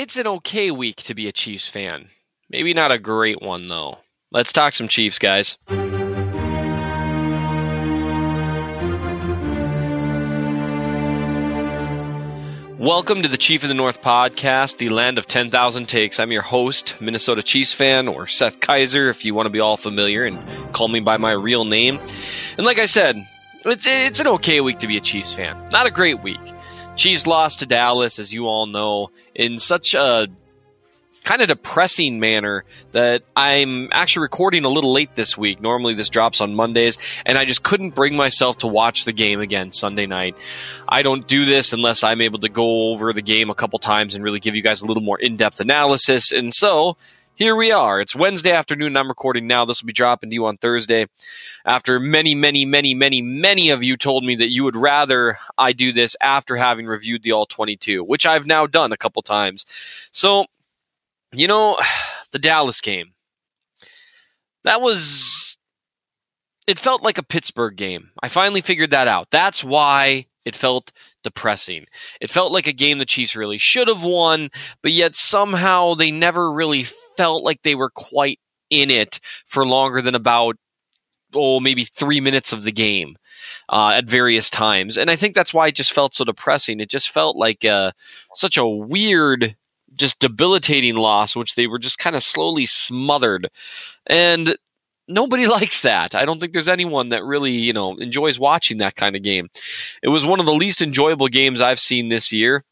It's an okay week to be a Chiefs fan. Maybe not a great one, though. Let's talk some Chiefs, guys. Welcome to the Chief of the North podcast, the land of 10,000 takes. I'm your host, Minnesota Chiefs fan, or Seth Kaiser, if you want to be all familiar and call me by my real name. And like I said, it's, it's an okay week to be a Chiefs fan. Not a great week. Chiefs lost to Dallas, as you all know, in such a kind of depressing manner that I'm actually recording a little late this week. Normally this drops on Mondays, and I just couldn't bring myself to watch the game again Sunday night. I don't do this unless I'm able to go over the game a couple times and really give you guys a little more in-depth analysis. And so here we are. It's Wednesday afternoon. I'm recording now. This will be dropping to you on Thursday. After many, many, many, many, many of you told me that you would rather I do this after having reviewed the All 22, which I've now done a couple times. So you know, the Dallas game. That was. It felt like a Pittsburgh game. I finally figured that out. That's why it felt depressing. It felt like a game the Chiefs really should have won, but yet somehow they never really felt like they were quite in it for longer than about, oh, maybe three minutes of the game. Uh, at various times, and I think that's why it just felt so depressing. It just felt like uh, such a weird just debilitating loss, which they were just kind of slowly smothered. And nobody likes that. I don't think there's anyone that really, you know, enjoys watching that kind of game. It was one of the least enjoyable games I've seen this year.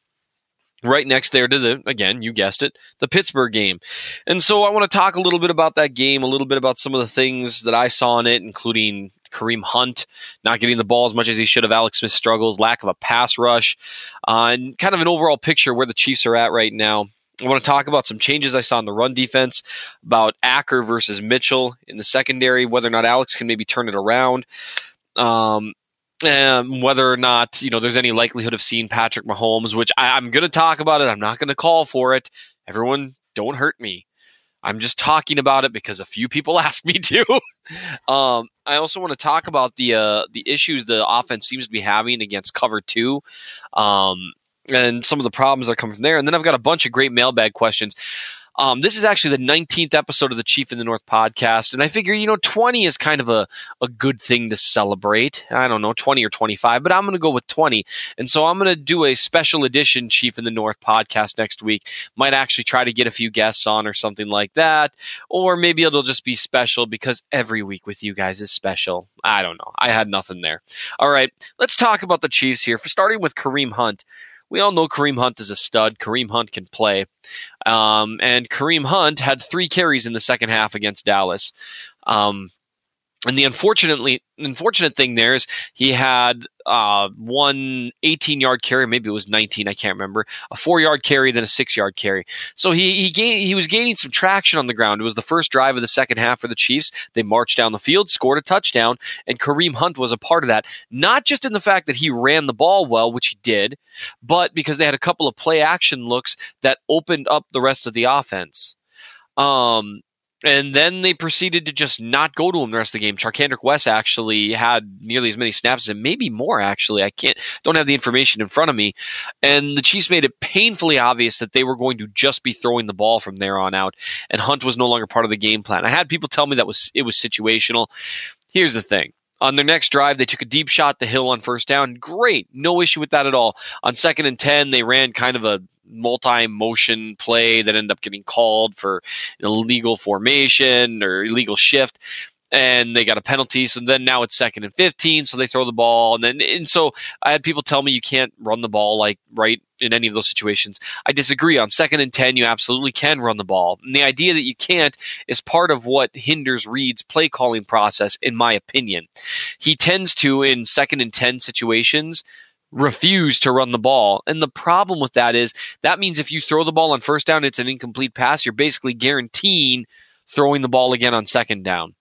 Right next there to the, again, you guessed it, the Pittsburgh game. And so I want to talk a little bit about that game, a little bit about some of the things that I saw in it, including Kareem Hunt not getting the ball as much as he should have, Alex Smith struggles, lack of a pass rush, uh, and kind of an overall picture where the Chiefs are at right now. I want to talk about some changes I saw in the run defense, about Acker versus Mitchell in the secondary, whether or not Alex can maybe turn it around, um, and whether or not you know there's any likelihood of seeing Patrick Mahomes, which I, I'm going to talk about it. I'm not going to call for it. Everyone, don't hurt me. I'm just talking about it because a few people asked me to. um, I also want to talk about the uh, the issues the offense seems to be having against cover two. Um, and some of the problems that come from there. And then I've got a bunch of great mailbag questions. Um, this is actually the 19th episode of the Chief in the North podcast, and I figure, you know, 20 is kind of a, a good thing to celebrate. I don't know, 20 or 25, but I'm going to go with 20. And so I'm going to do a special edition Chief in the North podcast next week. Might actually try to get a few guests on or something like that, or maybe it'll just be special because every week with you guys is special. I don't know. I had nothing there. All right, let's talk about the Chiefs here. For starting with Kareem Hunt we all know Kareem Hunt is a stud. Kareem Hunt can play. Um, and Kareem Hunt had three carries in the second half against Dallas. Um, and the unfortunately unfortunate thing there is he had uh, one 18 yard carry, maybe it was 19, I can't remember, a four yard carry, then a six yard carry. So he he gained, he was gaining some traction on the ground. It was the first drive of the second half for the Chiefs. They marched down the field, scored a touchdown, and Kareem Hunt was a part of that. Not just in the fact that he ran the ball well, which he did, but because they had a couple of play action looks that opened up the rest of the offense. Um, and then they proceeded to just not go to him the rest of the game. Charcandrick West actually had nearly as many snaps and maybe more actually. I can't don't have the information in front of me. And the Chiefs made it painfully obvious that they were going to just be throwing the ball from there on out. And Hunt was no longer part of the game plan. I had people tell me that was it was situational. Here's the thing. On their next drive, they took a deep shot to Hill on first down. Great. No issue with that at all. On second and 10, they ran kind of a multi motion play that ended up getting called for illegal formation or illegal shift and they got a penalty. So then now it's second and 15. So they throw the ball. And then, and so I had people tell me you can't run the ball like right in any of those situations. I disagree. On second and 10, you absolutely can run the ball. And the idea that you can't is part of what hinders Reid's play calling process, in my opinion. He tends to, in second and 10 situations, refuse to run the ball. And the problem with that is that means if you throw the ball on first down, it's an incomplete pass. You're basically guaranteeing throwing the ball again on second down.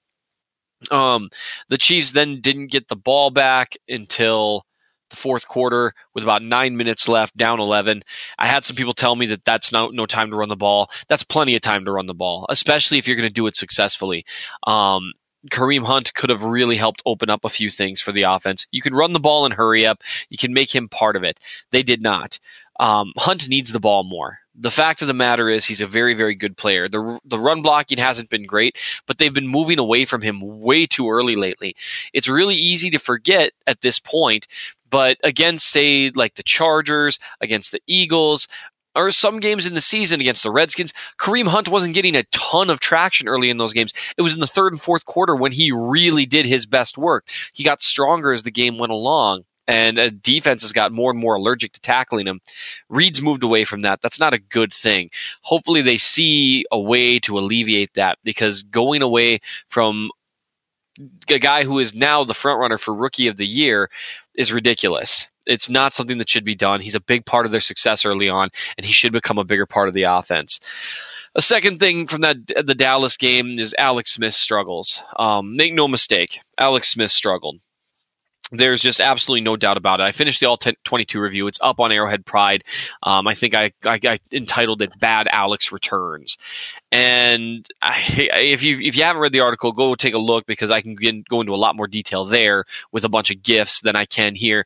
Um, the Chiefs then didn't get the ball back until the fourth quarter with about nine minutes left, down 11. I had some people tell me that that's no, no time to run the ball. That's plenty of time to run the ball, especially if you're going to do it successfully. Um, Kareem Hunt could have really helped open up a few things for the offense. You can run the ball and hurry up. You can make him part of it. They did not. Um, Hunt needs the ball more. The fact of the matter is, he's a very, very good player. The the run blocking hasn't been great, but they've been moving away from him way too early lately. It's really easy to forget at this point but against, say, like the Chargers, against the Eagles, or some games in the season against the Redskins, Kareem Hunt wasn't getting a ton of traction early in those games. It was in the third and fourth quarter when he really did his best work. He got stronger as the game went along. And uh, defenses got more and more allergic to tackling him. Reid's moved away from that. That's not a good thing. Hopefully, they see a way to alleviate that because going away from a guy who is now the front runner for rookie of the year is ridiculous. It's not something that should be done. He's a big part of their success early on, and he should become a bigger part of the offense. A second thing from that the Dallas game is Alex Smith struggles. Um, make no mistake, Alex Smith struggled. There's just absolutely no doubt about it. I finished the all 22 review. It's up on Arrowhead Pride. Um, I think I, I, I, entitled it "Bad Alex Returns," and I, if you if you haven't read the article, go take a look because I can get, go into a lot more detail there with a bunch of gifs than I can here.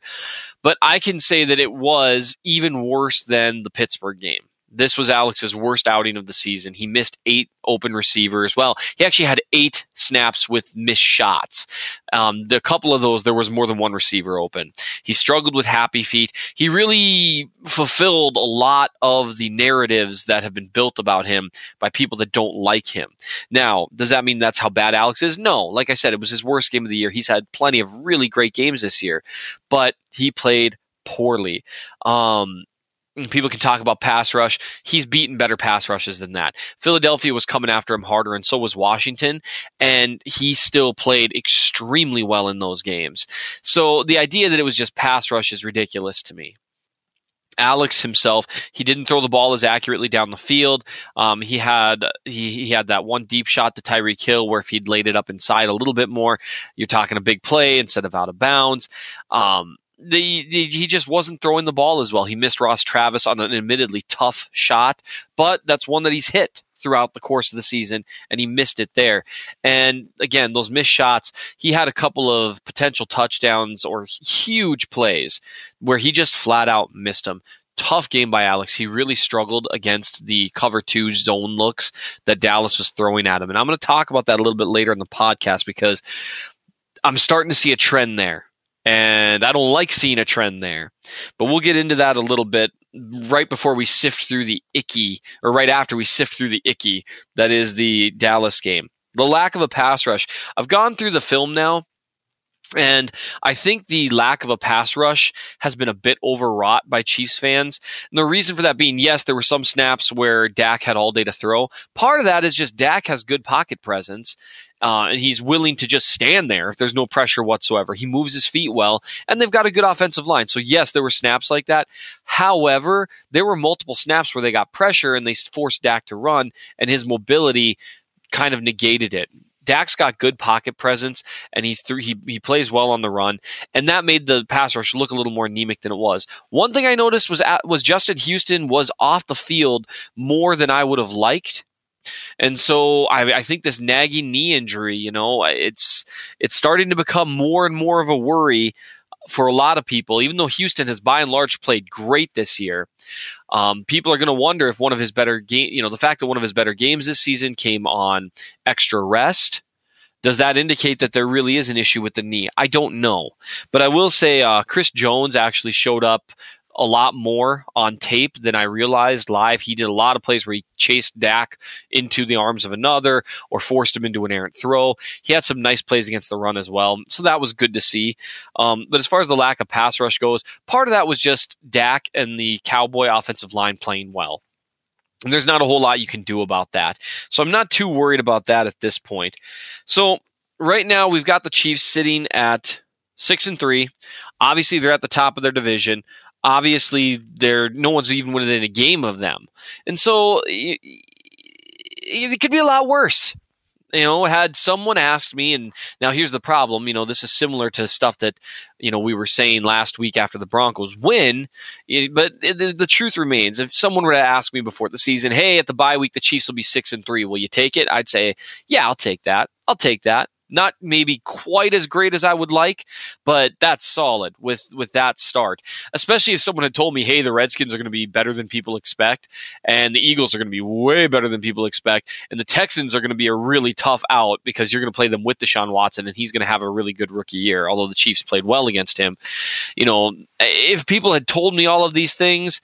But I can say that it was even worse than the Pittsburgh game. This was Alex's worst outing of the season. He missed eight open receivers. Well, he actually had eight snaps with missed shots. Um, the couple of those, there was more than one receiver open. He struggled with happy feet. He really fulfilled a lot of the narratives that have been built about him by people that don't like him. Now, does that mean that's how bad Alex is? No. Like I said, it was his worst game of the year. He's had plenty of really great games this year, but he played poorly. Um, people can talk about pass rush. He's beaten better pass rushes than that. Philadelphia was coming after him harder, and so was Washington, and he still played extremely well in those games. So the idea that it was just pass rush is ridiculous to me. Alex himself, he didn't throw the ball as accurately down the field. Um, he had he, he had that one deep shot to Tyreek Hill where if he'd laid it up inside a little bit more, you're talking a big play instead of out of bounds. Um, the, the, he just wasn't throwing the ball as well. He missed Ross Travis on an admittedly tough shot, but that's one that he's hit throughout the course of the season, and he missed it there. And again, those missed shots, he had a couple of potential touchdowns or huge plays where he just flat out missed them. Tough game by Alex. He really struggled against the cover two zone looks that Dallas was throwing at him. And I'm going to talk about that a little bit later in the podcast because I'm starting to see a trend there and I don't like seeing a trend there. But we'll get into that a little bit right before we sift through the icky, or right after we sift through the icky that is the Dallas game. The lack of a pass rush. I've gone through the film now. And I think the lack of a pass rush has been a bit overwrought by Chiefs fans. And the reason for that being, yes, there were some snaps where Dak had all day to throw. Part of that is just Dak has good pocket presence. Uh, and he's willing to just stand there if there's no pressure whatsoever. He moves his feet well, and they've got a good offensive line. So, yes, there were snaps like that. However, there were multiple snaps where they got pressure and they forced Dak to run, and his mobility kind of negated it. Dak's got good pocket presence, and he th- he he plays well on the run, and that made the pass rush look a little more anemic than it was. One thing I noticed was at, was Justin Houston was off the field more than I would have liked. And so I, I, think this nagging knee injury, you know, it's it's starting to become more and more of a worry for a lot of people. Even though Houston has by and large played great this year, um, people are going to wonder if one of his better game, you know, the fact that one of his better games this season came on extra rest. Does that indicate that there really is an issue with the knee? I don't know, but I will say uh, Chris Jones actually showed up a lot more on tape than I realized live. He did a lot of plays where he chased Dak into the arms of another or forced him into an errant throw. He had some nice plays against the run as well. So that was good to see. Um, but as far as the lack of pass rush goes, part of that was just Dak and the Cowboy offensive line playing well. And there's not a whole lot you can do about that. So I'm not too worried about that at this point. So right now we've got the Chiefs sitting at six and three. Obviously, they're at the top of their division obviously there no one's even within a game of them. And so it, it could be a lot worse. You know had someone asked me and now here's the problem you know this is similar to stuff that you know we were saying last week after the broncos win but the, the truth remains. If someone were to ask me before the season hey at the bye week the chiefs will be six and three will you take it? I'd say yeah i'll take that. I'll take that Not maybe quite as great as I would like, but that's solid with with that start. Especially if someone had told me, "Hey, the Redskins are going to be better than people expect, and the Eagles are going to be way better than people expect, and the Texans are going to be a really tough out because you're going to play them with Deshaun Watson, and he's going to have a really good rookie year." Although the Chiefs played well against him, you know, if people had told me all of these things,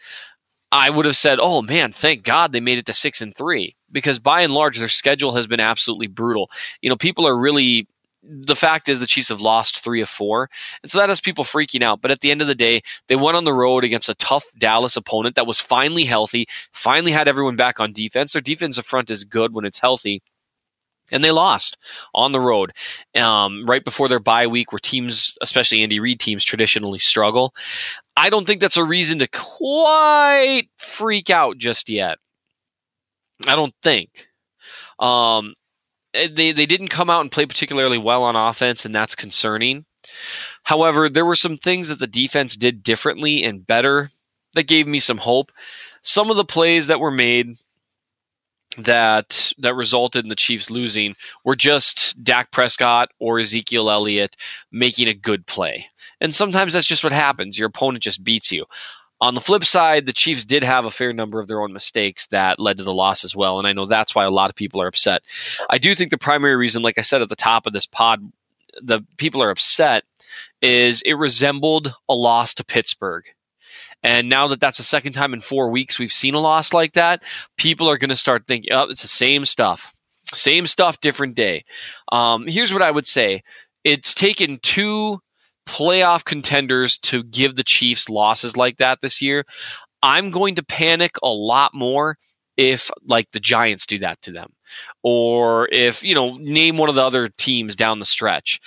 I would have said, "Oh man, thank God they made it to six and three because by and large their schedule has been absolutely brutal. You know, people are really the fact is the Chiefs have lost three of four, and so that has people freaking out. But at the end of the day, they went on the road against a tough Dallas opponent that was finally healthy, finally had everyone back on defense. Their defensive front is good when it's healthy. And they lost on the road um, right before their bye week, where teams, especially Andy Reid teams, traditionally struggle. I don't think that's a reason to quite freak out just yet. I don't think. Um, eh, they they didn't come out and play particularly well on offense, and that's concerning. However, there were some things that the defense did differently and better that gave me some hope. Some of the plays that were made that that resulted in the Chiefs losing were just Dak Prescott or Ezekiel Elliott making a good play. And sometimes that's just what happens. Your opponent just beats you. On the flip side, the Chiefs did have a fair number of their own mistakes that led to the loss as well. And I know that's why a lot of people are upset. I do think the primary reason, like I said at the top of this pod, the people are upset is it resembled a loss to Pittsburgh. And now that that's the second time in four weeks we've seen a loss like that, people are going to start thinking, oh, it's the same stuff. Same stuff, different day. Um, here's what I would say it's taken two playoff contenders to give the Chiefs losses like that this year. I'm going to panic a lot more if like the Giants do that to them or if you know name one of the other teams down the stretch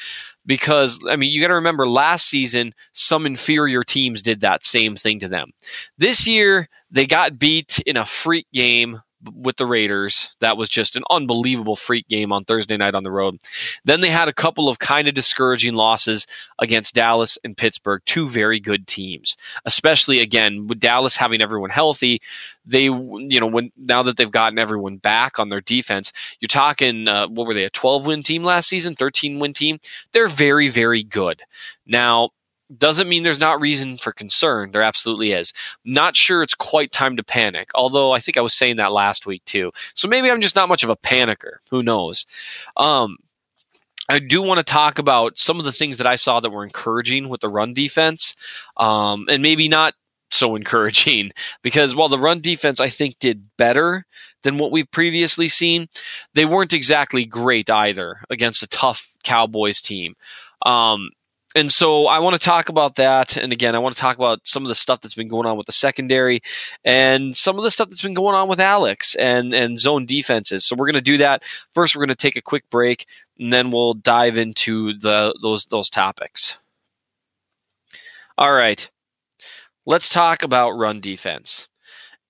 because I mean you got to remember last season some inferior teams did that same thing to them. This year they got beat in a freak game with the Raiders. That was just an unbelievable freak game on Thursday night on the road. Then they had a couple of kind of discouraging losses against Dallas and Pittsburgh, two very good teams. Especially again with Dallas having everyone healthy, they you know when now that they've gotten everyone back on their defense, you're talking uh, what were they a 12 win team last season, 13 win team. They're very very good. Now doesn't mean there's not reason for concern. There absolutely is. Not sure it's quite time to panic, although I think I was saying that last week too. So maybe I'm just not much of a panicker. Who knows? Um, I do want to talk about some of the things that I saw that were encouraging with the run defense, um, and maybe not so encouraging because while the run defense I think did better than what we've previously seen, they weren't exactly great either against a tough Cowboys team. Um, and so I want to talk about that. And again, I want to talk about some of the stuff that's been going on with the secondary and some of the stuff that's been going on with Alex and, and zone defenses. So we're going to do that. First, we're going to take a quick break and then we'll dive into the, those, those topics. All right. Let's talk about run defense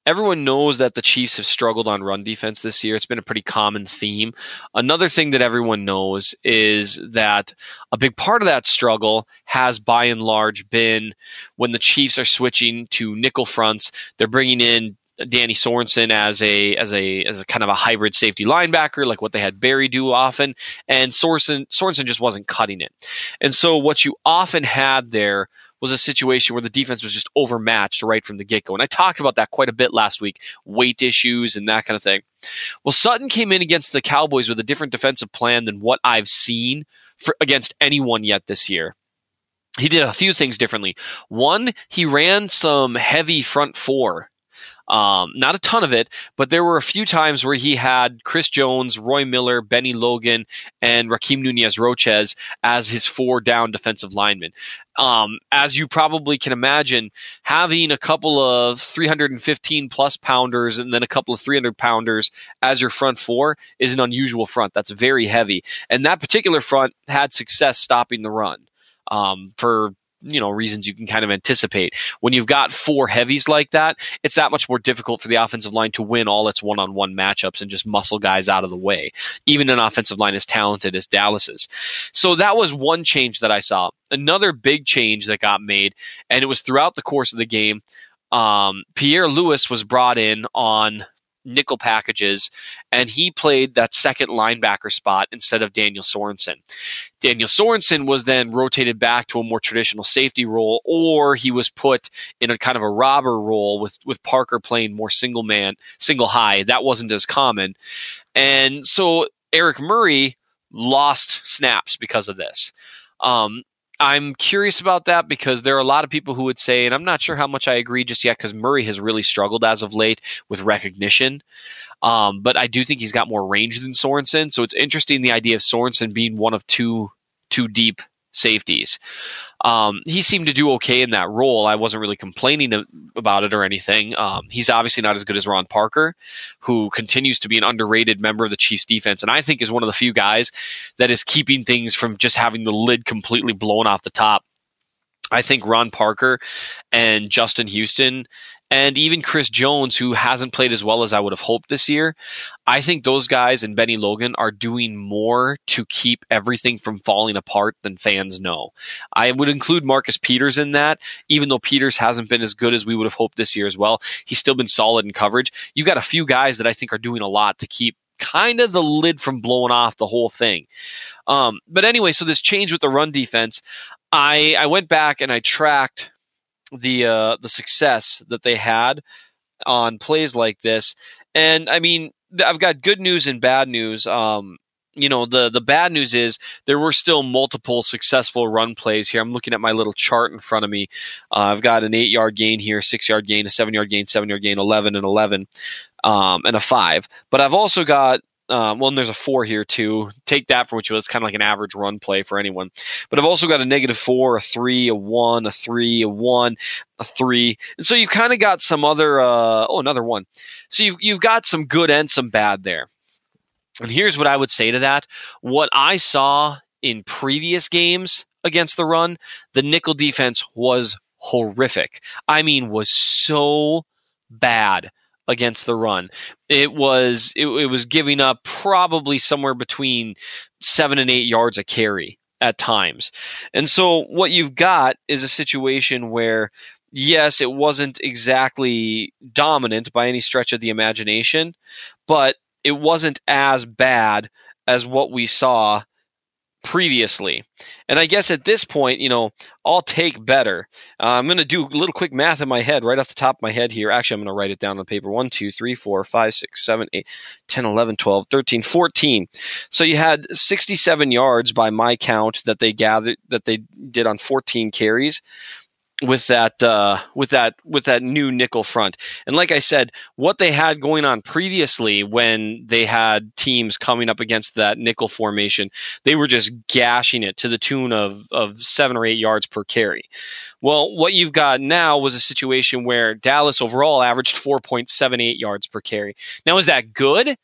everyone knows that the Chiefs have struggled on run defense this year. It's been a pretty common theme. Another thing that everyone knows is that a big part of that struggle has by and large been when the Chiefs are switching to nickel fronts, they're bringing in Danny Sorensen as a as a as a kind of a hybrid safety linebacker, like what they had Barry do often, and Sorensen Sorensen just wasn't cutting it. And so what you often had there was a situation where the defense was just overmatched right from the get go. And I talked about that quite a bit last week weight issues and that kind of thing. Well, Sutton came in against the Cowboys with a different defensive plan than what I've seen for, against anyone yet this year. He did a few things differently. One, he ran some heavy front four um, not a ton of it, but there were a few times where he had Chris Jones, Roy Miller, Bennie Logan, and Rakeem Nunez Roches as his four down defensive linemen. Um, as you probably can imagine, having a couple of 315 plus pounders and then a couple of 300 pounders as your front four is an unusual front. That's very heavy. And that particular front had success stopping the run. Um, for you know reasons you can kind of anticipate. When you've got four heavies like that, it's that much more difficult for the offensive line to win all its one-on-one matchups and just muscle guys out of the way. Even an offensive line as talented as Dallas's. So that was one change that I saw. Another big change that got made, and it was throughout the course of the game. Um, Pierre Louis was brought in on nickel packages, and he played that second linebacker spot instead of Daniel Sorensen. Daniel Sorensen was then rotated back to a more traditional safety role, or he was put in a kind of a robber role with, with Parker playing more single man, single high. That wasn't as common. And so Eric Murray lost snaps because of this. Um, I'm curious about that because there are a lot of people who would say, and I'm not sure how much I agree just yet because Murray has really struggled as of late with recognition. Um, but I do think he's got more range than Sorensen. So it's interesting the idea of Sorensen being one of two two deep safeties. Um, he seemed to do okay in that role. I wasn't really complaining about it or anything. Um, he's obviously not as good as Ron Parker, who continues to be an underrated member of the Chiefs defense, and I think is one of the few guys that is keeping things from just having the lid completely blown off the top. I think Ron Parker and Justin Houston and even Chris Jones, who hasn't played as well as I would have hoped this year. I think those guys and Bennie Logan are doing more to keep everything from falling apart than fans know. I would include Marcus Peters in that, even though Peters hasn't been as good as we would have hoped this year as well. He's still been solid in coverage. You've got a few guys that I think are doing a lot to keep kind of the lid from blowing off the whole thing. Um, but anyway, so this change with the run defense, I, I went back and I tracked the uh, the success that they had on plays like this. And I mean, I've got good news and bad news. Um, you know, the the bad news is there were still multiple successful run plays here. I'm looking at my little chart in front of me. Uh, I've got an eight yard gain here, six yard gain, a seven yard gain, seven yard gain, eleven and eleven, um, and a five. But I've also got um, well, and there's a four here too. Take that for what you will. It's kind of like an average run play for anyone. But I've also got a negative four, a three, a one, a three, a one, a three, and so you've kind of got some other. Uh, oh, another one. So you've you've got some good and some bad there. And here's what I would say to that: what I saw in previous games against the run, the nickel defense was horrific. I mean, was so bad against the run. It was it, it was giving up probably somewhere between seven and eight yards a carry at times. And so what you've got is a situation where yes, it wasn't exactly dominant by any stretch of the imagination, but it wasn't as bad as what we saw previously. And I guess at this point, you know, I'll take better. Uh, I'm going to do a little quick math in my head, right off the top of my head here. Actually, I'm going to write it down on paper 1, 2, 3, 4, 5, 6, 7, 8, 10, 11, 12, 13, 14. So you had 67 yards by my count that they gathered, that they did on 14 carries with that uh, with that with that new nickel front. And like I said, what they had going on previously when they had teams coming up against that nickel formation, they were just gashing it to the tune of of seven or eight yards per carry. Well, what you've got now was a situation where Dallas overall averaged 4.78 yards per carry. Now, is that good?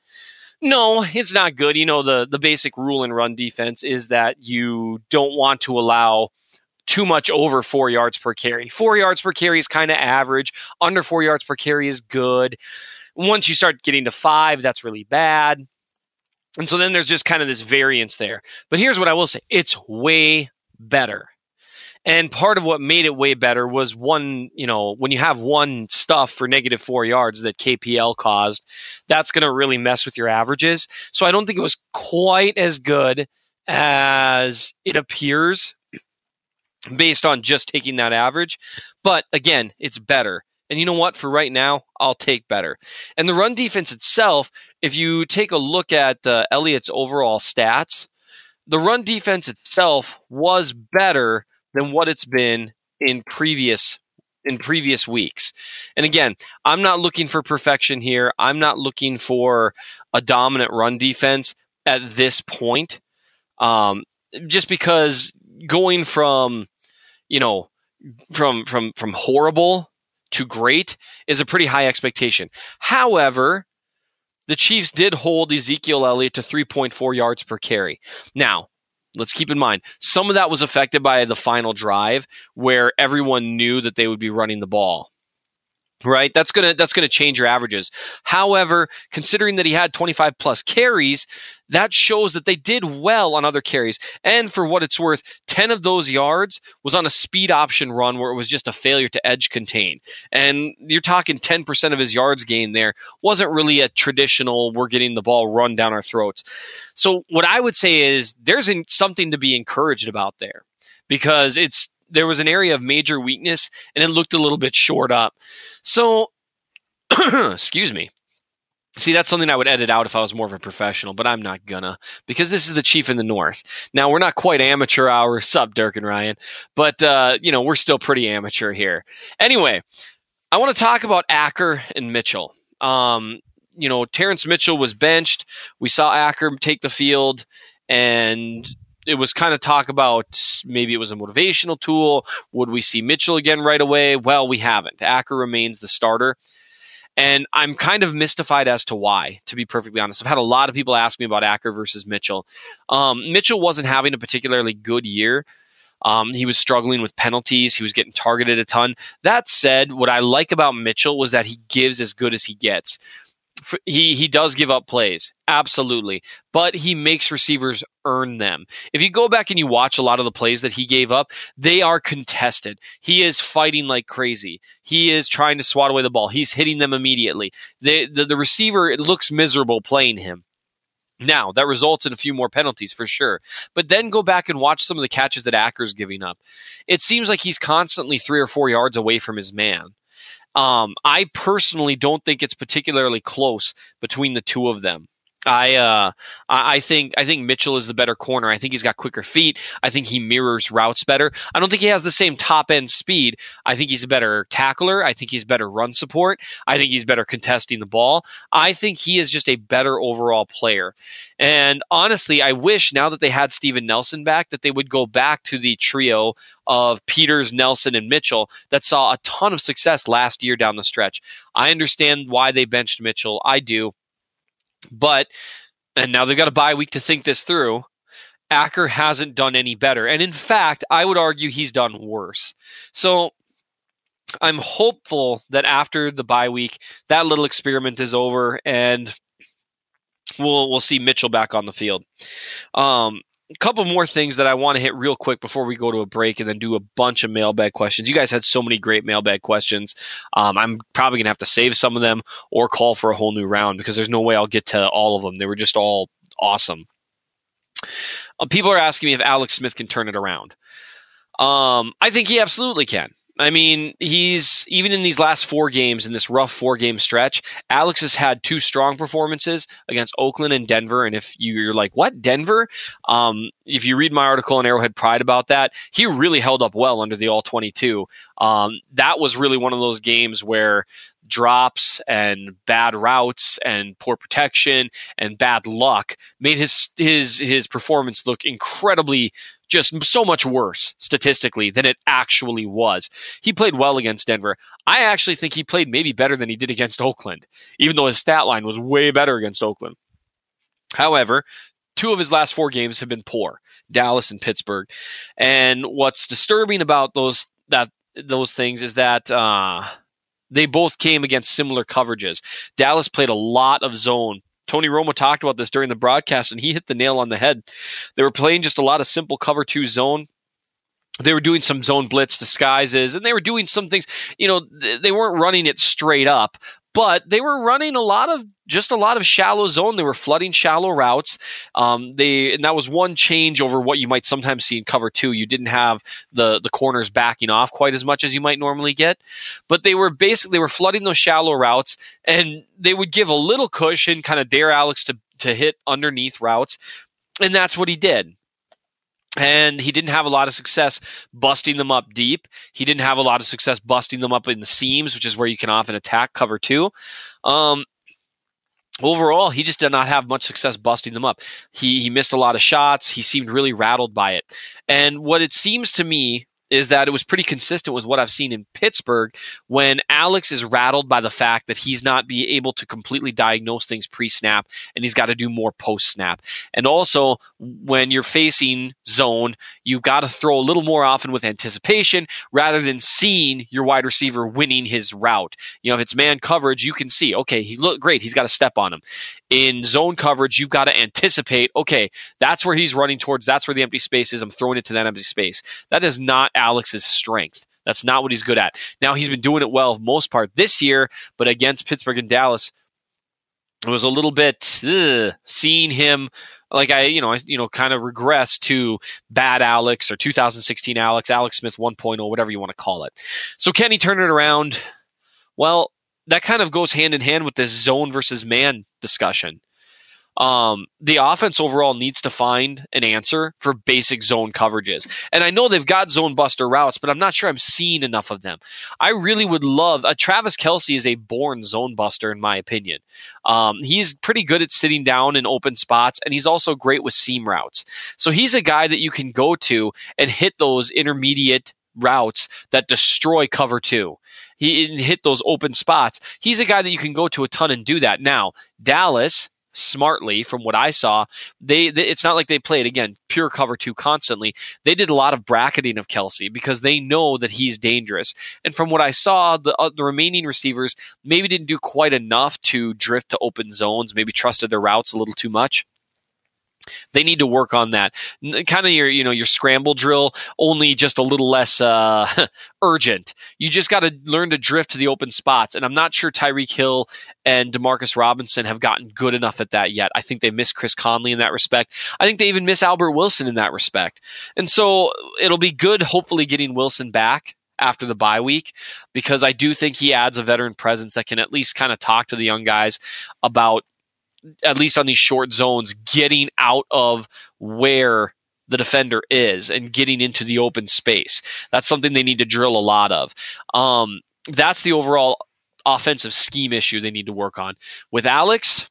No, it's not good. You know, the, the basic rule in run defense is that you don't want to allow too much over four yards per carry. Four yards per carry is kind of average. Under four yards per carry is good. Once you start getting to five, that's really bad. And so then there's just kind of this variance there. But here's what I will say it's way better. And part of what made it way better was one, you know, when you have one stuff for negative four yards that KPL caused, that's going to really mess with your averages. So I don't think it was quite as good as it appears based on just taking that average. But again, it's better. And you know what? For right now, I'll take better. And the run defense itself, if you take a look at uh, Elliott's overall stats, the run defense itself was better than what it's been in previous in previous weeks. And again, I'm not looking for perfection here. I'm not looking for a dominant run defense at this point. Um, just because going from you know, from from from horrible to great is a pretty high expectation. However, the Chiefs did hold Ezekiel Elliott to 3.4 yards per carry. Now, let's keep in mind, some of that was affected by the final drive where everyone knew that they would be running the ball. Right? That's going to that's going to change your averages. However considering that he had 25 plus carries that shows that they did well on other carries. And for what it's worth 10 of those yards was on a speed option run where it was just a failure to edge contain. And you're talking 10% of his yards gained there wasn't really a traditional we're getting the ball run down our throats. So what i would say is there's something to be encouraged about there because it's there was an area of major weakness and it looked a little bit short up. So, excuse me. See, that's something I would edit out if I was more of a professional, but I'm not gonna because this is the chief in the north. Now we're not quite amateur hour, sub Dirk and Ryan, but uh, you know we're still pretty amateur here. Anyway, I want to talk about Acker and Mitchell. Um, you know, Terrance Mitchell was benched. We saw Acker take the field, and it was kind of talk about maybe it was a motivational tool. Would we see Mitchell again right away? Well, we haven't. Acker remains the starter. And I'm kind of mystified as to why, to be perfectly honest. I've had a lot of people ask me about Acker versus Mitchell. Um, Mitchell wasn't having a particularly good year. Um, he was struggling with penalties. He was getting targeted a ton. That said, what I like about Mitchell was that he gives as good as he gets he he does give up plays absolutely but he makes receivers earn them if you go back and you watch a lot of the plays that he gave up they are contested he is fighting like crazy he is trying to swat away the ball he's hitting them immediately the the, the receiver it looks miserable playing him now, that results in a few more penalties for sure. But then go back and watch some of the catches that Acker's giving up. It seems like he's constantly three or four yards away from his man. Um, I personally don't think it's particularly close between the two of them. I uh, I think I think Mitchell is the better corner. I think he's got quicker feet. I think he mirrors routes better. I don't think he has the same top end speed. I think he's a better tackler. I think he's better run support. I think he's better contesting the ball. I think he is just a better overall player. And honestly, I wish now that they had Steven Nelson back that they would go back to the trio of Peters, Nelson, and Mitchell that saw a ton of success last year down the stretch. I understand why they benched Mitchell. I do. But, and now they've got a bye week to think this through. Acker hasn't done any better. And in fact, I would argue he's done worse. So I'm hopeful that after the bye week, that little experiment is over and we'll we'll see Mitchell back on the field. Um, a couple more things that I want to hit real quick before we go to a break and then do a bunch of mailbag questions. You guys had so many great mailbag questions. Um, I'm probably going to have to save some of them or call for a whole new round because there's no way I'll get to all of them. They were just all awesome. Uh, people are asking me if Alex Smith can turn it around. Um, I think he absolutely can. I mean, he's even in these last four games in this rough four game stretch. Alex has had two strong performances against Oakland and Denver. And if you're like, what Denver? Um, if you read my article on Arrowhead Pride about that, he really held up well under the All 22. Um, that was really one of those games where drops and bad routes and poor protection and bad luck made his his his performance look incredibly just so much worse statistically than it actually was. He played well against Denver. I actually think he played maybe better than he did against Oakland, even though his stat line was way better against Oakland. However, two of his last four games have been poor Dallas and Pittsburgh. And what's disturbing about those that those things is that uh, they both came against similar coverages. Dallas played a lot of zone Tony Romo talked about this during the broadcast, and he hit the nail on the head. They were playing just a lot of simple cover two zone. They were doing some zone blitz disguises, and they were doing some things. You know, they weren't running it straight up, but they were running a lot of just a lot of shallow zone. They were flooding shallow routes. Um, they and that was one change over what you might sometimes see in cover two. You didn't have the the corners backing off quite as much as you might normally get, but they were basically they were flooding those shallow routes, and they would give a little cushion, kind of dare Alex to to hit underneath routes, and that's what he did and he didn't have a lot of success busting them up deep. He didn't have a lot of success busting them up in the seams, which is where you can often attack cover two. Um, overall, he just did not have much success busting them up. He he missed a lot of shots. He seemed really rattled by it. And what it seems to me is that it was pretty consistent with what I've seen in Pittsburgh when Alex is rattled by the fact that he's not be able to completely diagnose things pre-snap and he's got to do more post-snap. And also when you're facing zone, you've got to throw a little more often with anticipation rather than seeing your wide receiver winning his route. You know, if it's man coverage, you can see, okay, he looked great, he's got to step on him. In zone coverage, you've got to anticipate, okay, that's where he's running towards, that's where the empty space is, I'm throwing it to that empty space. That is not Alex's strength. That's not what he's good at. Now he's been doing it well most part this year, but against Pittsburgh and Dallas, it was a little bit ugh, seeing him like I, you know, I, you know, kind of regress to bad Alex or 2016 Alex, Alex Smith 1.0, whatever you want to call it. So can he turn it around? Well, that kind of goes hand in hand with this zone versus man discussion. Um, the offense overall needs to find an answer for basic zone coverages. And I know they've got zone buster routes, but I'm not sure I'm seeing enough of them. I really would love uh, Travis Kelce is a born zone buster, in my opinion. Um, he's pretty good at sitting down in open spots, and he's also great with seam routes. So he's a guy that you can go to and hit those intermediate routes that destroy cover two. He hit those open spots. He's a guy that you can go to a ton and do that. Now, Dallas smartly from what I saw. They, they, it's not like they played again pure cover two constantly. They did a lot of bracketing of Kelce because they know that he's dangerous. And from what I saw, the uh, the remaining receivers maybe didn't do quite enough to drift to open zones. Maybe trusted their routes a little too much. They need to work on that. Kind of your, you know, your scramble drill, only just a little less uh, urgent. You just got to learn to drift to the open spots. And I'm not sure Tyreek Hill and Demarcus Robinson have gotten good enough at that yet. I think they miss Chris Conley in that respect. I think they even miss Albert Wilson in that respect. And so it'll be good, hopefully, getting Wilson back after the bye week because I do think he adds a veteran presence that can at least kind of talk to the young guys about at least on these short zones, getting out of where the defender is and getting into the open space. That's something they need to drill a lot of. Um, that's the overall offensive scheme issue they need to work on. With Alex,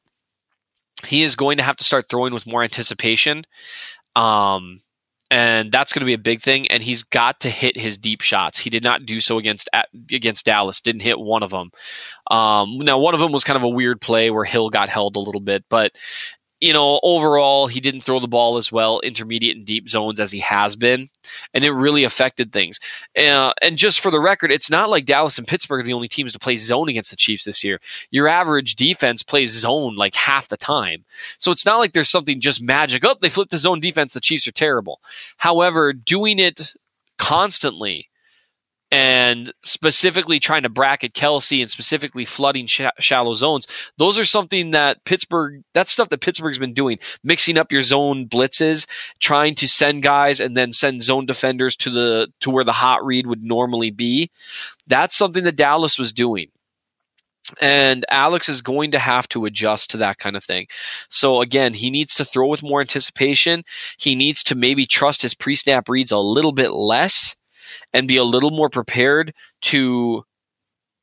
he is going to have to start throwing with more anticipation. Um, and that's going to be a big thing. And he's got to hit his deep shots. He did not do so against against Dallas. Didn't hit one of them. Um, now, one of them was kind of a weird play where Hill got held a little bit, but you know, overall, he didn't throw the ball as well, intermediate and deep zones as he has been, and it really affected things. Uh, and just for the record, it's not like Dallas and Pittsburgh are the only teams to play zone against the Chiefs this year. Your average defense plays zone like half the time, so it's not like there's something just magic. Oh, they flipped the zone defense. The Chiefs are terrible. However, doing it constantly and specifically trying to bracket Kelce and specifically flooding sh- shallow zones, those are something that Pittsburgh, that's stuff that Pittsburgh's been doing, mixing up your zone blitzes, trying to send guys and then send zone defenders to the to where the hot read would normally be. That's something that Dallas was doing. And Alex is going to have to adjust to that kind of thing. So again, he needs to throw with more anticipation. He needs to maybe trust his pre-snap reads a little bit less and be a little more prepared to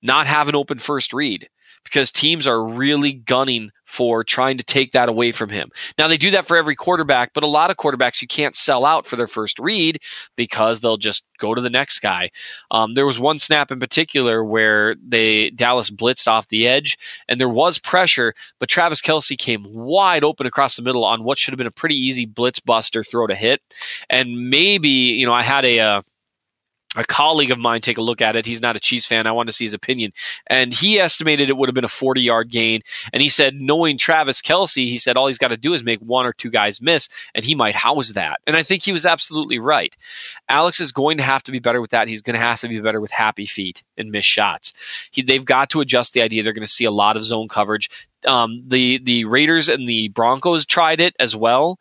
not have an open first read because teams are really gunning for trying to take that away from him. Now they do that for every quarterback, but a lot of quarterbacks you can't sell out for their first read because they'll just go to the next guy. Um, there was one snap in particular where they Dallas blitzed off the edge, and there was pressure, but Travis Kelce came wide open across the middle on what should have been a pretty easy blitz buster throw to hit, and maybe you know I had a. Uh, a colleague of mine take a look at it. He's not a Chiefs fan. I wanted to see his opinion. And he estimated it would have been a 40 yard gain. And he said, knowing Travis Kelce, he said all he's got to do is make one or two guys miss, and he might house that. And I think he was absolutely right. Alex is going to have to be better with that. He's going to have to be better with happy feet and miss shots. He, they've got to adjust the idea they're going to see a lot of zone coverage. Um, the the Raiders and the Broncos tried it as well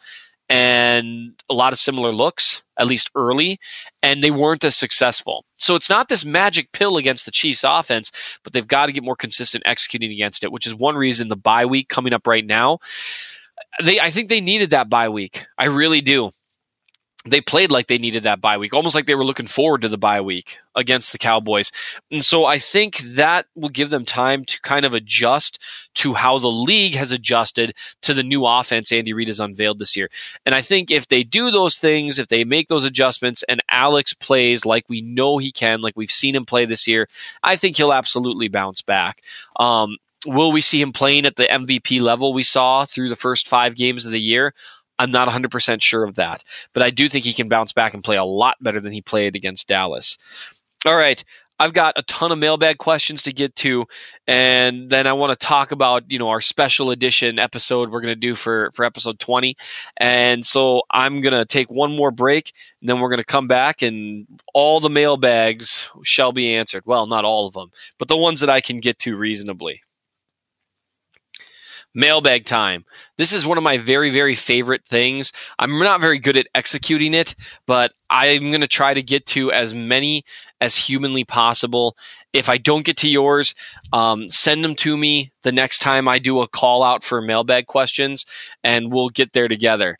and a lot of similar looks, at least early, and they weren't as successful. So it's not this magic pill against the Chiefs offense, but they've got to get more consistent executing against it, which is one reason the bye week coming up right now. They I think they needed that bye week. I really do. They played like they needed that bye week, almost like they were looking forward to the bye week against the Cowboys. And so I think that will give them time to kind of adjust to how the league has adjusted to the new offense Andy Reid has unveiled this year. And I think if they do those things, if they make those adjustments and Alex plays like we know he can, like we've seen him play this year, I think he'll absolutely bounce back. Um, will we see him playing at the MVP level we saw through the first five games of the year? I'm not 100% sure of that, but I do think he can bounce back and play a lot better than he played against Dallas. All right. I've got a ton of mailbag questions to get to, and then I want to talk about you know our special edition episode we're going to do for for episode 20. And so I'm going to take one more break, and then we're going to come back, and all the mailbags shall be answered. Well, not all of them, but the ones that I can get to reasonably mailbag time. This is one of my very, very favorite things. I'm not very good at executing it, but I'm going to try to get to as many as humanly possible. If I don't get to yours, um, send them to me the next time I do a call out for mailbag questions, and we'll get there together.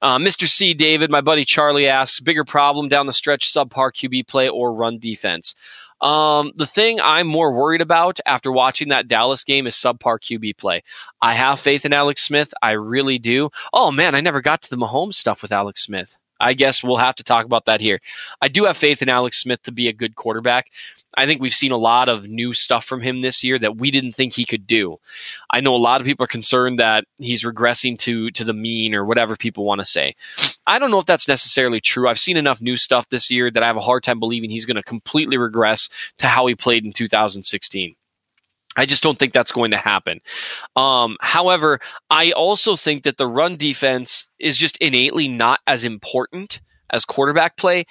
Uh, Mr. C. David, my buddy Charlie asks, bigger problem down the stretch, subpar QB play or run defense? Um, the thing I'm more worried about after watching that Dallas game is subpar QB play. I have faith in Alex Smith. I really do. Oh man, I never got to the Mahomes stuff with Alex Smith. I guess we'll have to talk about that here. I do have faith in Alex Smith to be a good quarterback. I think we've seen a lot of new stuff from him this year that we didn't think he could do. I know a lot of people are concerned that he's regressing to to the mean or whatever people want to say. I don't know if that's necessarily true. I've seen enough new stuff this year that I have a hard time believing he's going to completely regress to how he played in 2016. I just don't think that's going to happen. Um, however, I also think that the run defense is just innately not as important as quarterback play.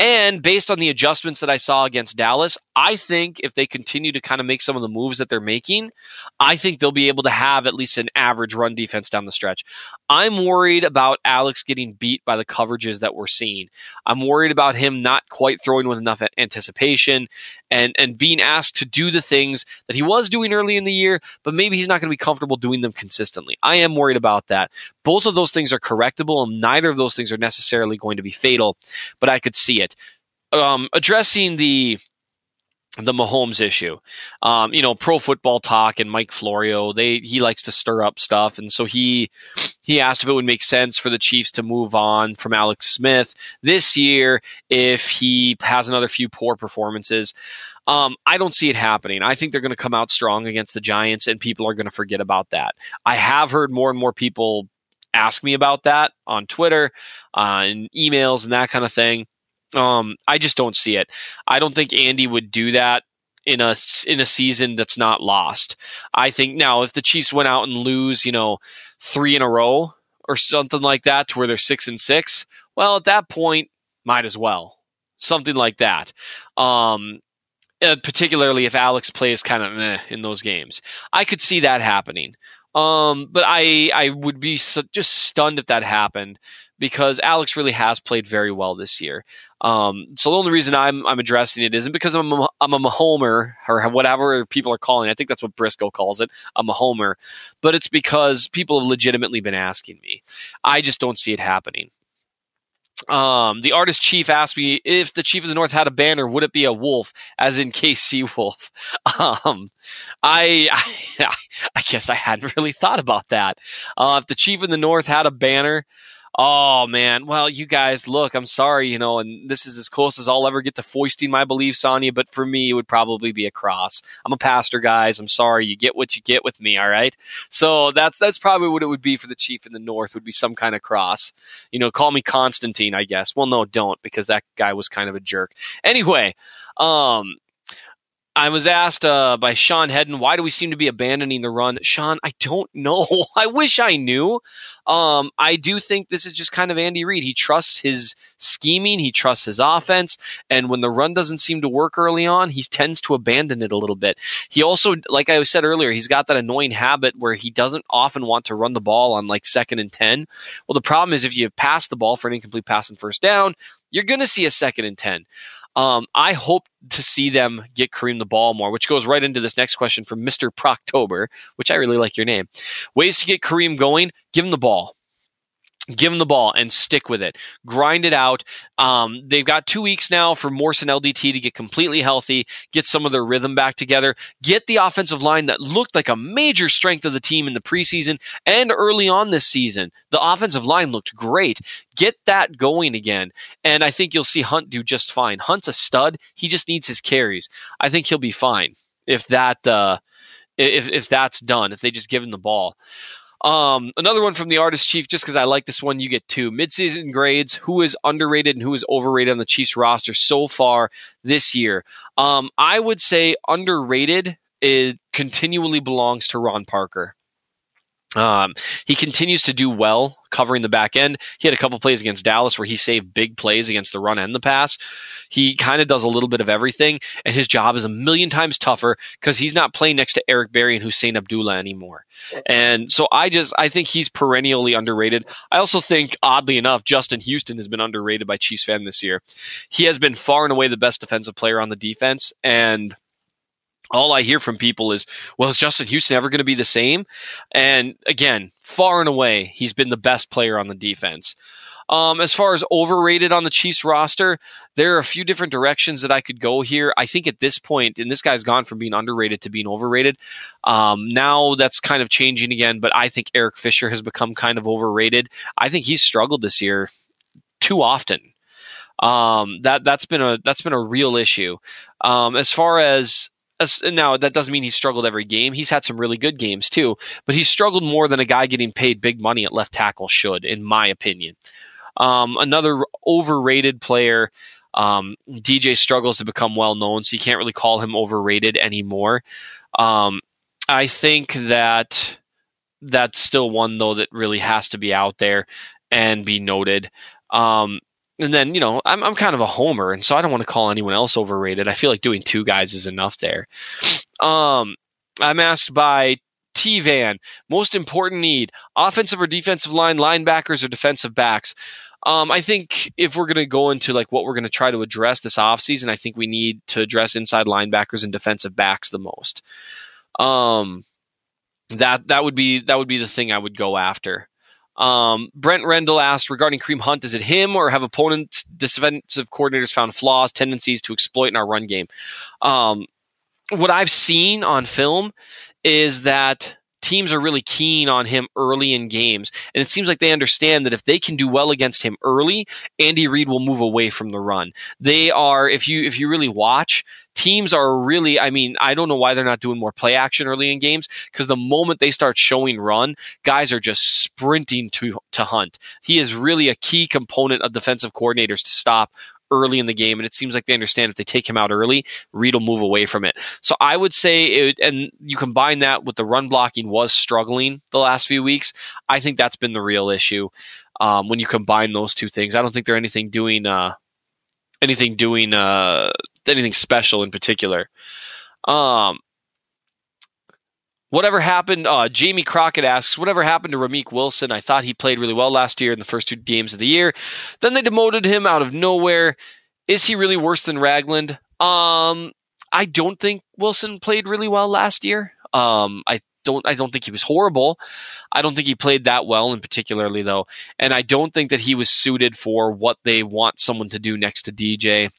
And based on the adjustments that I saw against Dallas, I think if they continue to kind of make some of the moves that they're making, I think they'll be able to have at least an average run defense down the stretch. I'm worried about Alex getting beat by the coverages that we're seeing. I'm worried about him not quite throwing with enough anticipation and and being asked to do the things that he was doing early in the year, but maybe he's not going to be comfortable doing them consistently. I am worried about that. Both of those things are correctable, and neither of those things are necessarily going to be fatal, but I could see it. Um, addressing the the Mahomes issue. Um, you know, pro football talk and Mike Florio, they he likes to stir up stuff, and so he he asked if it would make sense for the Chiefs to move on from Alex Smith this year if he has another few poor performances. Um, I don't see it happening. I think they're going to come out strong against the Giants, and people are going to forget about that. I have heard more and more people ask me about that on Twitter, uh, and emails, and that kind of thing. Um, I just don't see it. I don't think Andy would do that in a in a season that's not lost. I think now if the Chiefs went out and lose, you know, three in a row or something like that, to where they're six and six, well, at that point, might as well something like that. Um, uh, particularly if Alex plays kind of in those games, I could see that happening. Um, but I I would be just stunned if that happened because Alex really has played very well this year. Um, so the only reason I'm I'm addressing it isn't because I'm a, I'm a Mahomer or whatever people are calling. It. I think that's what Briscoe calls it, I'm a Mahomer. But it's because people have legitimately been asking me. I just don't see it happening. Um, the artist chief asked me if the chief of the north had a banner, would it be a wolf, as in KC Wolf? Um, I, I, I guess I hadn't really thought about that. Uh, if the chief of the north had a banner, Oh man, well, you guys, look, I'm sorry, you know, and this is as close as I'll ever get to foisting my beliefs on you, but for me, it would probably be a cross. I'm a pastor, guys. I'm sorry. You get what you get with me, all right? So that's that's probably what it would be for the chief in the north. Would be some kind of cross. You know, call me Constantine, I guess. Well, no, don't, because that guy was kind of a jerk. Anyway, um, I was asked uh, by Sean Hedden, why do we seem to be abandoning the run? Sean, I don't know. I wish I knew. Um, I do think this is just kind of Andy Reid. He trusts his scheming, he trusts his offense, and when the run doesn't seem to work early on, he tends to abandon it a little bit. He also, like I said earlier, he's got that annoying habit where he doesn't often want to run the ball on like second and 10. Well, the problem is if you pass the ball for an incomplete pass and first down, you're going to see a second and 10. Um, I hope to see them get Kareem the ball more, which goes right into this next question from Mr. Proctober, which I really like your name. Ways to get Kareem going, give him the ball. Give him the ball and stick with it. Grind it out. Um, they've got two weeks now for Morse and LDT to get completely healthy, get some of their rhythm back together, get the offensive line that looked like a major strength of the team in the preseason and early on this season. The offensive line looked great. Get that going again. And I think you'll see Hunt do just fine. Hunt's a stud. He just needs his carries. I think he'll be fine if that, uh, if, if that's done, if they just give him the ball. Um, another one from the artist chief, just because I like this one, you get two midseason grades. Who is underrated and who is overrated on the Chiefs roster so far this year? Um, I would say underrated. It continually belongs to Ron Parker. Um, he continues to do well covering the back end. He had a couple plays against Dallas where he saved big plays against the run and the pass. He kind of does a little bit of everything, and his job is a million times tougher because he's not playing next to Eric Berry and Husain Abdullah anymore. And so I just I think he's perennially underrated. I also think, oddly enough, Justin Houston has been underrated by Chiefs fan this year. He has been far and away the best defensive player on the defense, and all I hear from people is, well, is Justin Houston ever going to be the same? And again, far and away, he's been the best player on the defense. Um, as far as overrated on the Chiefs roster, there are a few different directions that I could go here. I think at this point, and this guy's gone from being underrated to being overrated. Um, now that's kind of changing again, but I think Eric Fisher has become kind of overrated. I think he's struggled this year too often. Um, that that's been a that's been a real issue. Um, as far as now that doesn't mean he's struggled every game. He's had some really good games too, but he's struggled more than a guy getting paid big money at left tackle should, in my opinion. Um, another overrated player. Um, DJ struggles to become well known, so you can't really call him overrated anymore. Um, I think that that's still one though that really has to be out there and be noted. Um, and then you know I'm I'm kind of a homer, and so I don't want to call anyone else overrated. I feel like doing two guys is enough there. Um, I'm asked by T Van, most important need: offensive or defensive line, linebackers or defensive backs. Um, I think if we're going to go into like what we're going to try to address this offseason, I think we need to address inside linebackers and defensive backs the most. Um, that that would be that would be the thing I would go after. Um, Brent Rendell asked regarding Kareem Hunt, is it him or have opponents, defensive coordinators found flaws, tendencies to exploit in our run game? Um, what I've seen on film is that teams are really keen on him early in games. And it seems like they understand that if they can do well against him early, Andy Reid will move away from the run. They are, if you if you really watch, teams are really, I mean, I don't know why they're not doing more play action early in games because the moment they start showing run, guys are just sprinting to to hunt. He is really a key component of defensive coordinators to stop early in the game, and it seems like they understand if they take him out early, Reid will move away from it. So I would say, it, and you combine that with the run blocking was struggling the last few weeks. I think that's been the real issue. Um, when you combine those two things, I don't think they're anything doing uh, anything doing uh, anything special in particular. Um, Whatever happened? Uh, Jamie Crockett asks, whatever happened to Ramik Wilson? I thought he played really well last year in the first two games of the year. Then they demoted him out of nowhere. Is he really worse than Ragland? Um, I don't think Wilson played really well last year. Um, I don't I don't think he was horrible. I don't think he played that well in particularly though. And I don't think that he was suited for what they want someone to do next to DJ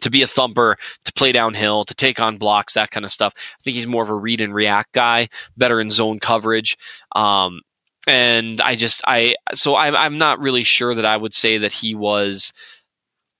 to be a thumper, to play downhill, to take on blocks, that kind of stuff. I think he's more of a read and react guy, better in zone coverage. Um, and I just I so I'm I'm not really sure that I would say that he was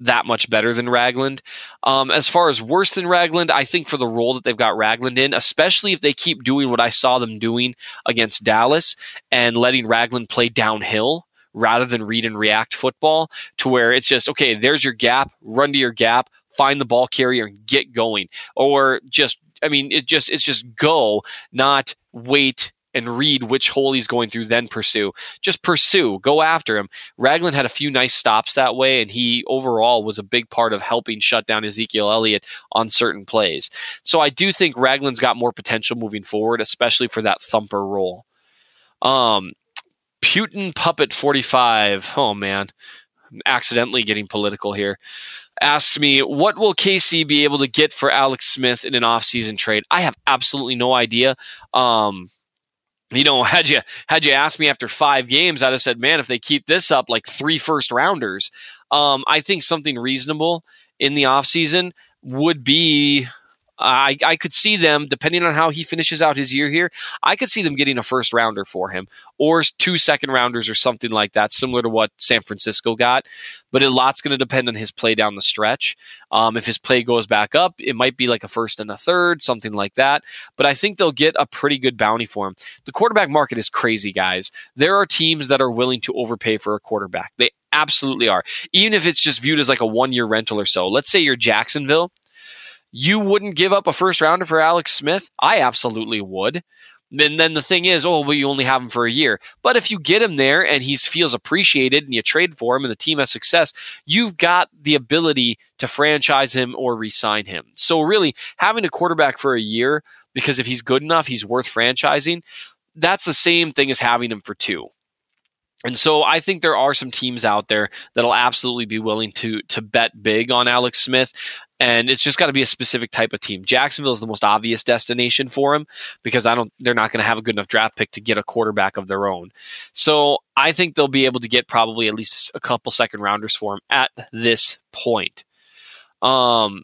that much better than Ragland. Um, as far as worse than Ragland, I think for the role that they've got Ragland in, especially if they keep doing what I saw them doing against Dallas and letting Ragland play downhill rather than read and react football, to where it's just okay, there's your gap, run to your gap, find the ball carrier and get going or just i mean it just it's just go not wait and read which hole he's going through, then pursue. Just pursue, go after him. Ragland had a few nice stops that way, and he overall was a big part of helping shut down Ezekiel Elliott on certain plays. So I do think Ragland's got more potential moving forward, especially for that thumper role. Um, Putin Puppet 45. Oh man, I'm accidentally getting political here asks me, what will KC be able to get for Alex Smith in an offseason trade? I have absolutely no idea. Um, you know, had you had you asked me after five games, I'd have said, man, if they keep this up, like three first rounders. Um, I think something reasonable in the offseason would be I, I could see them, depending on how he finishes out his year here, I could see them getting a first rounder for him or two second rounders or something like that, similar to what San Francisco got. But a lot's going to depend on his play down the stretch. Um, if his play goes back up, it might be like a first and a third, something like that. But I think they'll get a pretty good bounty for him. The quarterback market is crazy, guys. There are teams that are willing to overpay for a quarterback. They absolutely are. Even if it's just viewed as like a one year rental or so. Let's say you're Jacksonville you wouldn't give up a first rounder for Alex Smith? I absolutely would. And then the thing is, oh, well, you only have him for a year. But if you get him there and he feels appreciated and you trade for him and the team has success, you've got the ability to franchise him or re-sign him. So really, having a quarterback for a year, because if he's good enough, he's worth franchising, that's the same thing as having him for two. And so I think there are some teams out there that'll absolutely be willing to to bet big on Alex Smith and it's just got to be a specific type of team. Jacksonville is the most obvious destination for him because I don't they're not going to have a good enough draft pick to get a quarterback of their own. So I think they'll be able to get probably at least a couple second rounders for him at this point. Um,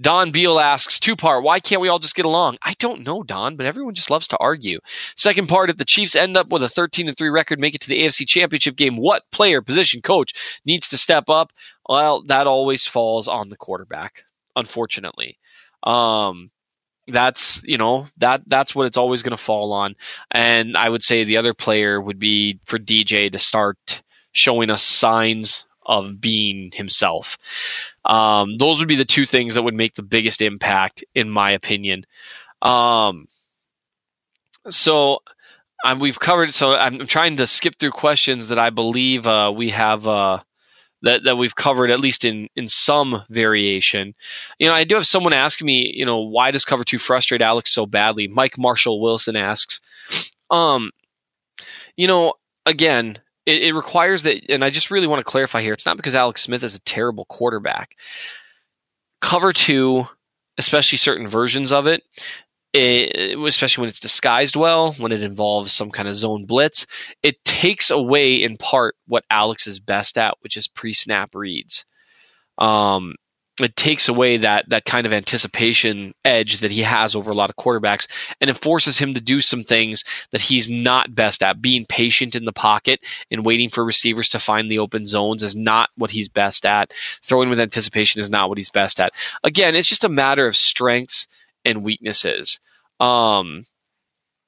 Don Beal asks, two part, why can't we all just get along? I don't know, Don, but everyone just loves to argue. Second part, if the Chiefs end up with a 13 and 3 record, make it to the AFC Championship game, what player, position, coach needs to step up? Well, that always falls on the quarterback, unfortunately. Um, that's you know that that's what it's always going to fall on and i would say the other player would be for dj to start showing us signs of being himself um, those would be the two things that would make the biggest impact, in my opinion. Um, so um, we've covered. So I'm trying to skip through questions that I believe uh, we have uh, that that we've covered at least in in some variation. You know, I do have someone asking me, you know, why does cover two frustrate Alex so badly? Mike Marshall Wilson asks. Um, you know, again, it, it requires that, and I just really want to clarify here. It's not because Alex Smith is a terrible quarterback. Cover two, especially certain versions of it, it, especially when it's disguised well, when it involves some kind of zone blitz, it takes away in part what Alex is best at, which is pre-snap reads. Um, it takes away that that kind of anticipation edge that he has over a lot of quarterbacks and it forces him to do some things that he's not best at. Being patient in the pocket and waiting for receivers to find the open zones is not what he's best at. Throwing with anticipation is not what he's best at. Again it's just a matter of strengths and weaknesses. Um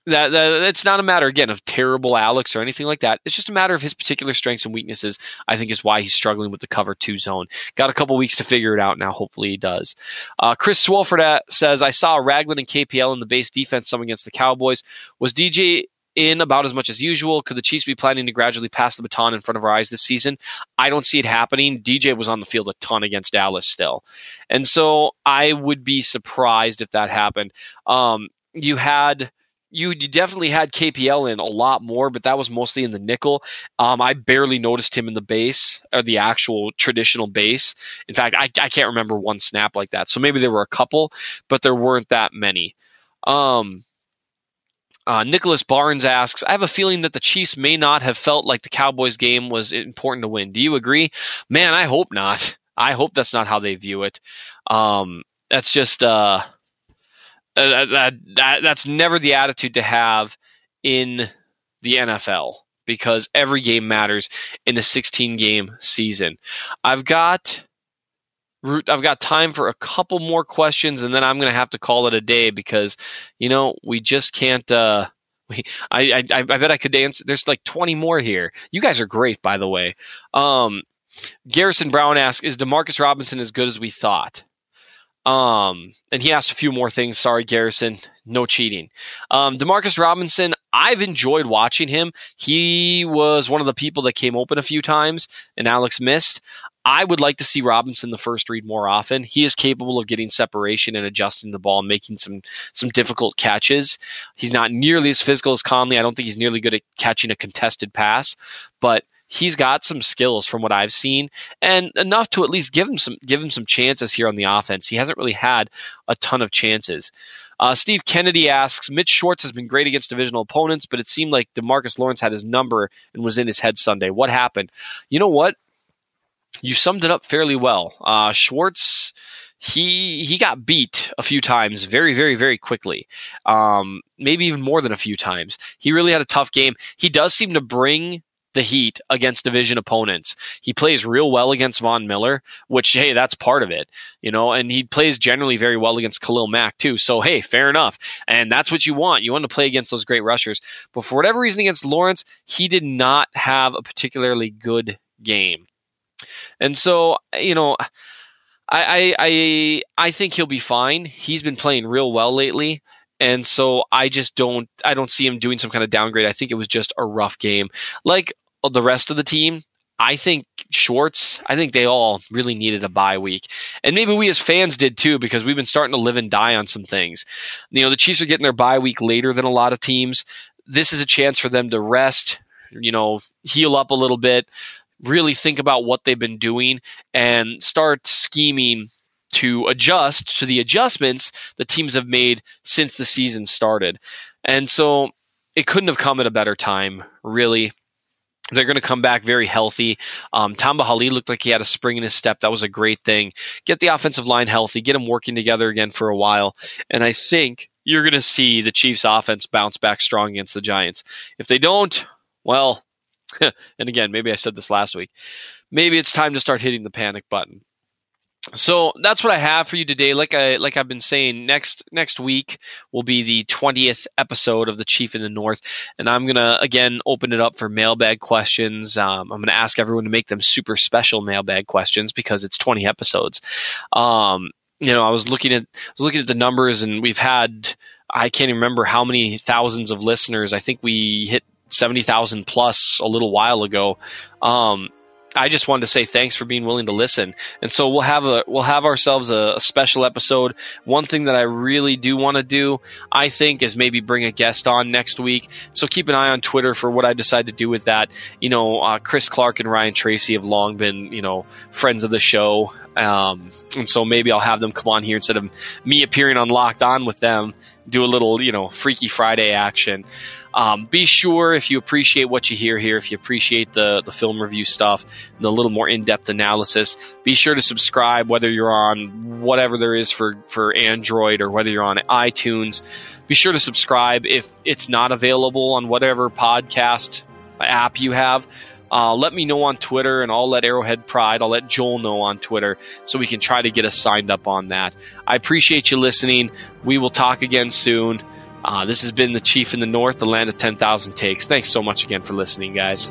that, that it's not a matter again of terrible Alex or anything like that. It's just a matter of his particular strengths and weaknesses. I think is why he's struggling with the cover two zone. Got a couple weeks to figure it out now. Hopefully he does. Uh, Chris Swolford says I saw Ragland and KPL in the base defense some against the Cowboys. Was DJ in about as much as usual? Could the Chiefs be planning to gradually pass the baton in front of our eyes this season? I don't see it happening. DJ was on the field a ton against Dallas still. And so I would be surprised if that happened. Um, you had you, definitely had KPL in a lot more, but that was mostly in the nickel. Um, I barely noticed him in the base or the actual traditional base. In fact, I, I can't remember one snap like that. So maybe there were a couple, but there weren't that many. Um, uh, Nicholas Barnes asks, I have a feeling that the Chiefs may not have felt like the Cowboys game was important to win. Do you agree? Man, I hope not. I hope that's not how they view it. Um, that's just, uh, that, that that's never the attitude to have in the NFL because every game matters in a 16 game season. I've got I've got time for a couple more questions and then I'm going to have to call it a day because you know, we just can't uh we, I, I I bet I could answer there's like 20 more here. You guys are great by the way. Um Garrison Brown asks, is Demarcus Robinson as good as we thought? Um, and he asked a few more things. Sorry, Garrison, no cheating. Um, Demarcus Robinson, I've enjoyed watching him. He was one of the people that came open a few times, and Alex missed. I would like to see Robinson the first read more often. He is capable of getting separation and adjusting the ball and making some some difficult catches. He's not nearly as physical as Conley. I don't think he's nearly good at catching a contested pass, but he's got some skills from what I've seen, and enough to at least give him some give him some chances here on the offense. He hasn't really had a ton of chances. Uh, Steve Kennedy asks Mitch Schwartz has been great against divisional opponents, but it seemed like Demarcus Lawrence had his number and was in his head Sunday. What happened? You know what? You summed it up fairly well. Uh, Schwartz he he got beat a few times very very very quickly um, maybe even more than a few times he really had a tough game he does seem to bring the heat against division opponents. He plays real well against von miller which hey that's part of it you know and he plays generally very well against khalil mack too. So hey fair enough. And that's what you want. You want to play against those great rushers. But for whatever reason against lawrence he did not have a particularly good game. And so you know I, I I think he'll be fine. He's been playing real well lately, and so I just don't I don't see him doing some kind of downgrade. I think it was just a rough game, like the rest of the team. I think Schwartz, I think they all really needed a bye week. And maybe we as fans did too, because we've been starting to live and die on some things. You know, the Chiefs are getting their bye week later than a lot of teams. This is a chance for them to rest, you know, heal up a little bit, really think about what they've been doing and start scheming to adjust to the adjustments the teams have made since the season started. And so it couldn't have come at a better time, really. They're going to come back very healthy. Um, Tamba Hali looked like he had a spring in his step. That was a great thing. Get the offensive line healthy, get them working together again for a while. And I think you're going to see the Chiefs' offense bounce back strong against the Giants. If they don't, well, and again, maybe I said this last week. Maybe it's time to start hitting the panic button. So that's what I have for you today. Like I like I've been saying, next next week will be the twentieth episode of the Chief in the North, and I'm gonna again open it up for mailbag questions. Um, I'm gonna ask everyone to make them super special mailbag questions because it's twenty episodes. Um, you know, I was looking at I was looking at the numbers, and we've had I can't even remember how many thousands of listeners. I think we hit 70,000 plus a little while ago. Um, I just wanted to say thanks for being willing to listen. And so we'll have a we'll have ourselves a, a special episode. One thing that I really do want to do, I think, is maybe bring a guest on next week. So keep an eye on Twitter for what I decide to do with that. You know, uh, Chris Clark and Ryan Tracy have long been you know friends of the show, um, and so maybe I'll have them come on here instead of me appearing on Locked On with them. Do a little you know Freaky Friday action. Um, be sure if you appreciate what you hear here, if you appreciate the, the film review stuff, the little more in depth analysis, be sure to subscribe whether you're on whatever there is for, for Android or whether you're on iTunes. Be sure to subscribe if it's not available on whatever podcast app you have. Uh, let me know on Twitter, and I'll let Arrowhead Pride, I'll let Joel know on Twitter so we can try to get us signed up on that. I appreciate you listening. We will talk again soon. Uh, this has been the Chief in the North, the land of 10,000 takes. Thanks so much again for listening, guys.